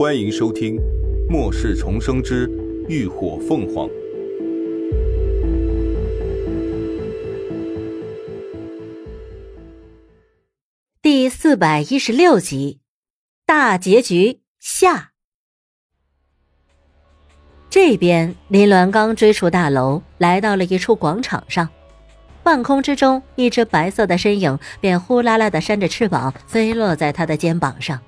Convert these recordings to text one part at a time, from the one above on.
欢迎收听《末世重生之浴火凤凰》第四百一十六集，大结局下。这边林鸾刚追出大楼，来到了一处广场上。半空之中，一只白色的身影便呼啦啦的扇着翅膀飞落在他的肩膀上。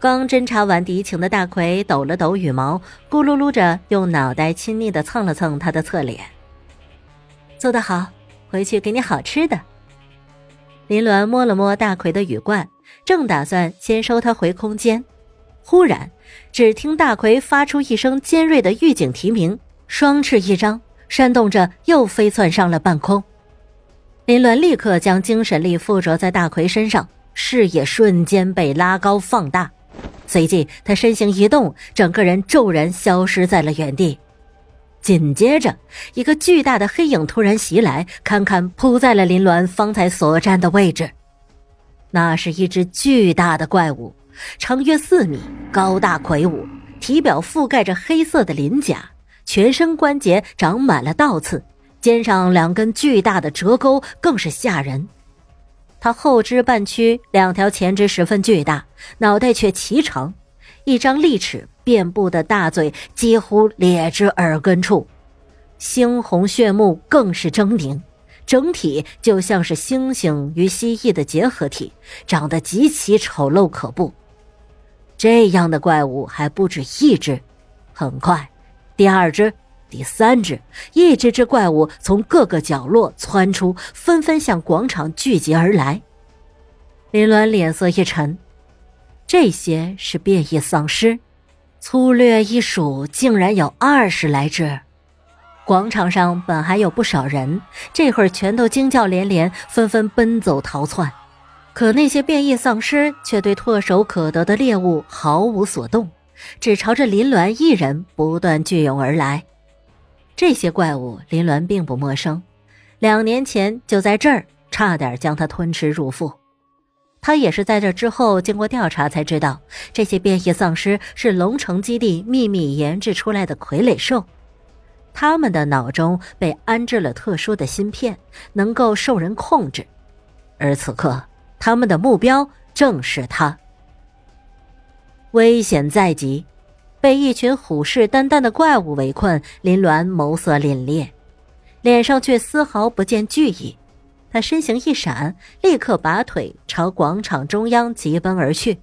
刚侦查完敌情的大奎抖了抖羽毛，咕噜噜着用脑袋亲昵的蹭了蹭他的侧脸。做得好，回去给你好吃的。林鸾摸了摸大奎的羽冠，正打算先收他回空间，忽然只听大奎发出一声尖锐的预警提名，双翅一张。扇动着，又飞窜上了半空。林鸾立刻将精神力附着在大奎身上，视野瞬间被拉高放大。随即，他身形一动，整个人骤然消失在了原地。紧接着，一个巨大的黑影突然袭来，堪堪扑在了林鸾方才所站的位置。那是一只巨大的怪物，长约四米，高大魁梧，体表覆盖着黑色的鳞甲。全身关节长满了倒刺，肩上两根巨大的折钩更是吓人。它后肢半屈，两条前肢十分巨大，脑袋却奇长，一张利齿遍布的大嘴几乎咧至耳根处，猩红血目更是狰狞，整体就像是猩猩与蜥蜴的结合体，长得极其丑陋可怖。这样的怪物还不止一只，很快。第二只，第三只，一只只怪物从各个角落窜出，纷纷向广场聚集而来。林鸾脸色一沉，这些是变异丧尸，粗略一数，竟然有二十来只。广场上本还有不少人，这会儿全都惊叫连连，纷纷奔走逃窜。可那些变异丧尸却对唾手可得的猎物毫无所动。只朝着林鸾一人不断聚涌而来，这些怪物林鸾并不陌生，两年前就在这儿差点将他吞吃入腹。他也是在这之后经过调查才知道，这些变异丧尸是龙城基地秘密研制出来的傀儡兽，他们的脑中被安置了特殊的芯片，能够受人控制，而此刻他们的目标正是他。危险在即，被一群虎视眈眈的怪物围困，林鸾眸色凛冽，脸上却丝毫不见惧意。他身形一闪，立刻拔腿朝广场中央疾奔而去。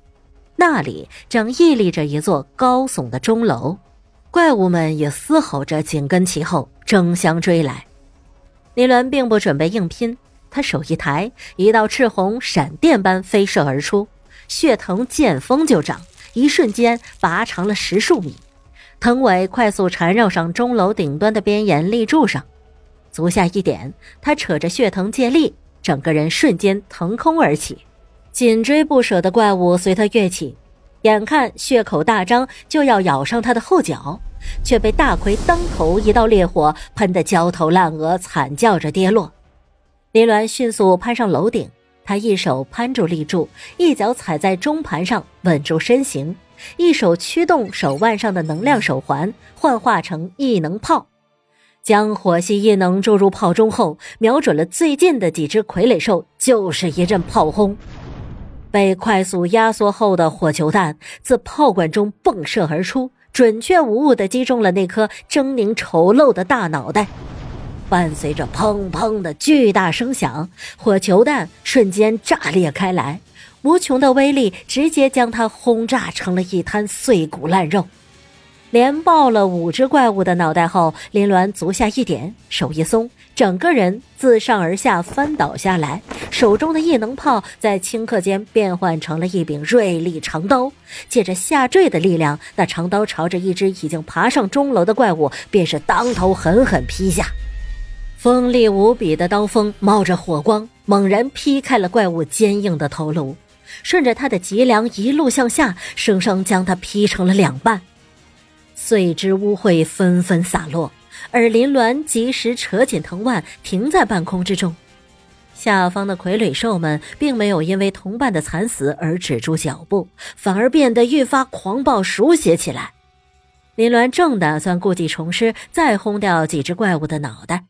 那里正屹立着一座高耸的钟楼，怪物们也嘶吼着紧跟其后，争相追来。林鸾并不准备硬拼，他手一抬，一道赤红闪电般飞射而出，血藤见风就长。一瞬间拔长了十数米，藤尾快速缠绕上钟楼顶端的边沿立柱上，足下一点，他扯着血藤借力，整个人瞬间腾空而起。紧追不舍的怪物随他跃起，眼看血口大张就要咬上他的后脚，却被大奎当头一道烈火喷得焦头烂额，惨叫着跌落。林鸾迅速攀上楼顶。他一手攀住立柱，一脚踩在钟盘上稳住身形，一手驱动手腕上的能量手环，幻化成异能炮，将火系异能注入炮中后，瞄准了最近的几只傀儡兽，就是一阵炮轰。被快速压缩后的火球弹自炮管中迸射而出，准确无误地击中了那颗狰狞丑陋的大脑袋。伴随着砰砰的巨大声响，火球弹瞬间炸裂开来，无穷的威力直接将它轰炸成了一滩碎骨烂肉。连爆了五只怪物的脑袋后，林鸾足下一点，手一松，整个人自上而下翻倒下来，手中的异能炮在顷刻间变换成了一柄锐利长刀，借着下坠的力量，那长刀朝着一只已经爬上钟楼的怪物，便是当头狠狠劈下。锋利无比的刀锋冒着火光，猛然劈开了怪物坚硬的头颅，顺着他的脊梁一路向下，生生将他劈成了两半，碎枝污秽纷纷洒落。而林鸾及时扯紧藤蔓，停在半空之中，下方的傀儡兽们并没有因为同伴的惨死而止住脚步，反而变得愈发狂暴熟血起来。林鸾正打算故技重施，再轰掉几只怪物的脑袋，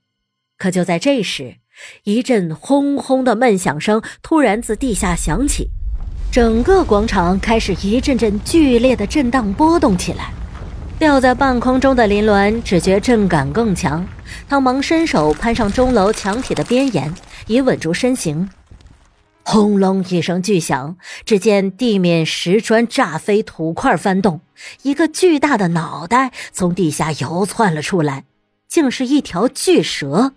可就在这时，一阵轰轰的闷响声突然自地下响起，整个广场开始一阵阵剧烈的震荡波动起来。吊在半空中的林鸾只觉震感更强，他忙伸手攀上钟楼墙体的边沿。以稳住身形，轰隆一声巨响，只见地面石砖炸飞，土块翻动，一个巨大的脑袋从地下游窜了出来，竟是一条巨蛇。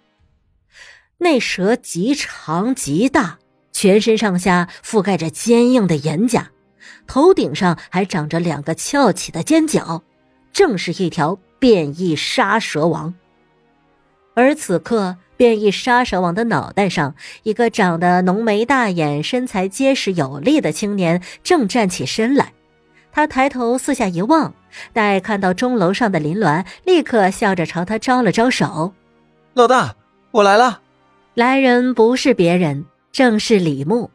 那蛇极长极大，全身上下覆盖着坚硬的岩甲，头顶上还长着两个翘起的尖角，正是一条变异杀蛇王。而此刻。变异杀蛇王的脑袋上，一个长得浓眉大眼、身材结实有力的青年正站起身来。他抬头四下一望，待看到钟楼上的林鸾，立刻笑着朝他招了招手：“老大，我来了。”来人不是别人，正是李牧。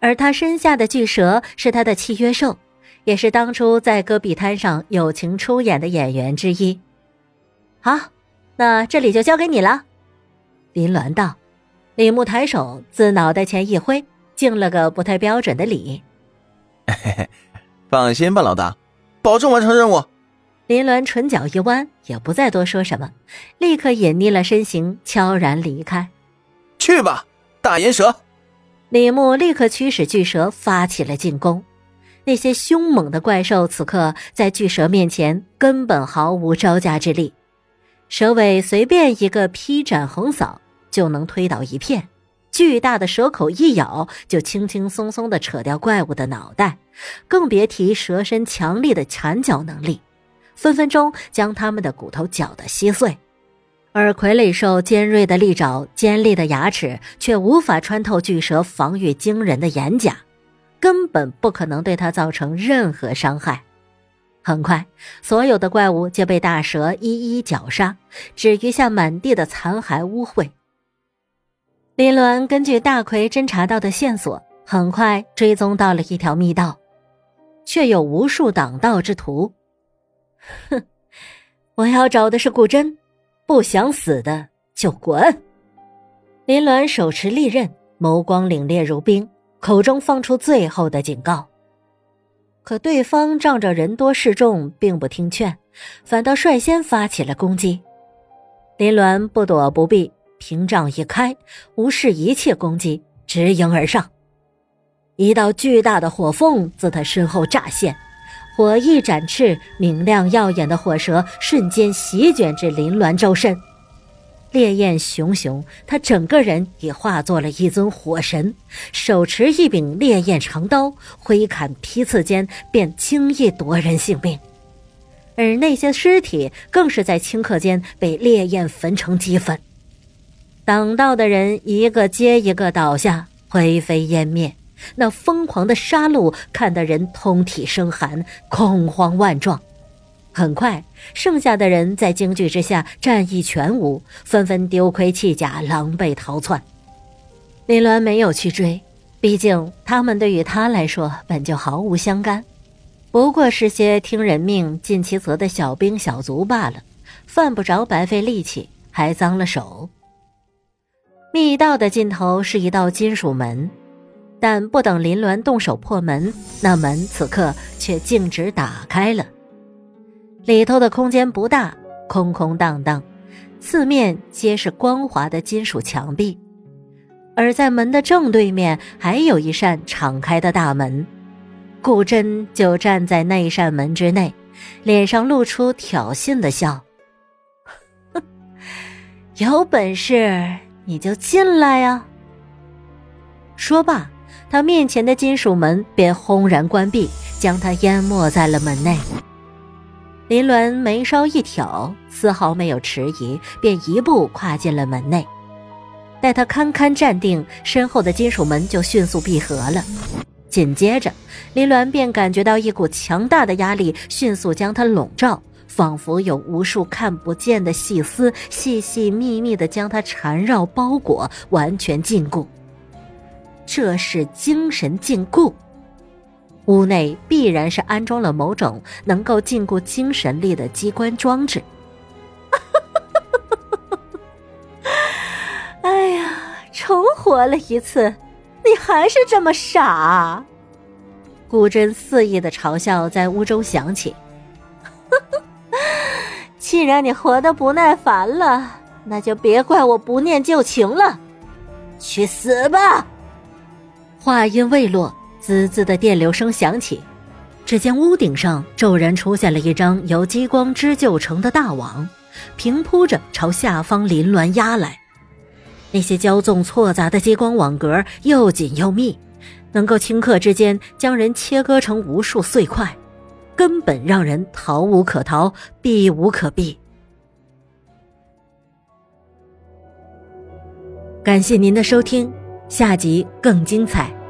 而他身下的巨蛇是他的契约兽，也是当初在戈壁滩上友情出演的演员之一。好，那这里就交给你了。林鸾道：“李牧抬手自脑袋前一挥，敬了个不太标准的礼。嘿嘿，放心吧，老大，保证完成任务。”林鸾唇角一弯，也不再多说什么，立刻隐匿了身形，悄然离开。去吧，大银蛇！李牧立刻驱使巨蛇发起了进攻。那些凶猛的怪兽此刻在巨蛇面前根本毫无招架之力，蛇尾随便一个劈斩横扫。就能推倒一片，巨大的蛇口一咬，就轻轻松松的扯掉怪物的脑袋，更别提蛇身强力的缠脚能力，分分钟将他们的骨头搅得稀碎。而傀儡兽尖锐的利爪、尖利的牙齿，却无法穿透巨蛇防御惊人的岩甲，根本不可能对它造成任何伤害。很快，所有的怪物就被大蛇一一绞杀，只余下满地的残骸污秽。林伦根据大奎侦查到的线索，很快追踪到了一条密道，却有无数挡道之徒。哼，我要找的是顾真，不想死的就滚！林鸾手持利刃，眸光凛冽如冰，口中放出最后的警告。可对方仗着人多势众，并不听劝，反倒率先发起了攻击。林鸾不躲不避。屏障一开，无视一切攻击，直迎而上。一道巨大的火凤自他身后乍现，火翼展翅，明亮耀眼的火舌瞬间席卷至林鸾周身。烈焰熊熊，他整个人已化作了一尊火神，手持一柄烈焰长刀，挥砍劈刺间便轻易夺人性命。而那些尸体更是在顷刻间被烈焰焚成齑粉。挡道的人一个接一个倒下，灰飞烟灭。那疯狂的杀戮看得人通体生寒，恐慌万状。很快，剩下的人在惊惧之下战意全无，纷纷丢盔弃甲，狼狈逃窜。林鸾没有去追，毕竟他们对于他来说本就毫无相干，不过是些听人命、尽其责的小兵小卒罢了，犯不着白费力气，还脏了手。密道的尽头是一道金属门，但不等林鸾动手破门，那门此刻却径直打开了。里头的空间不大，空空荡荡，四面皆是光滑的金属墙壁，而在门的正对面还有一扇敞开的大门。顾真就站在那扇门之内，脸上露出挑衅的笑：“ 有本事！”你就进来呀！说罢，他面前的金属门便轰然关闭，将他淹没在了门内。林鸾眉梢一挑，丝毫没有迟疑，便一步跨进了门内。待他堪堪站定，身后的金属门就迅速闭合了。紧接着，林鸾便感觉到一股强大的压力迅速将他笼罩，仿佛有无数看不见的细丝，细细密密的将他缠绕包裹，完全禁锢。这是精神禁锢。屋内必然是安装了某种能够禁锢精神力的机关装置。哎呀，重活了一次，你还是这么傻！顾真肆意的嘲笑在屋中响起。既然你活得不耐烦了，那就别怪我不念旧情了。去死吧！话音未落。滋滋的电流声响起，只见屋顶上骤然出现了一张由激光织就成的大网，平铺着朝下方凌乱压来。那些骄纵错杂的激光网格又紧又密，能够顷刻之间将人切割成无数碎块，根本让人逃无可逃，避无可避。感谢您的收听，下集更精彩。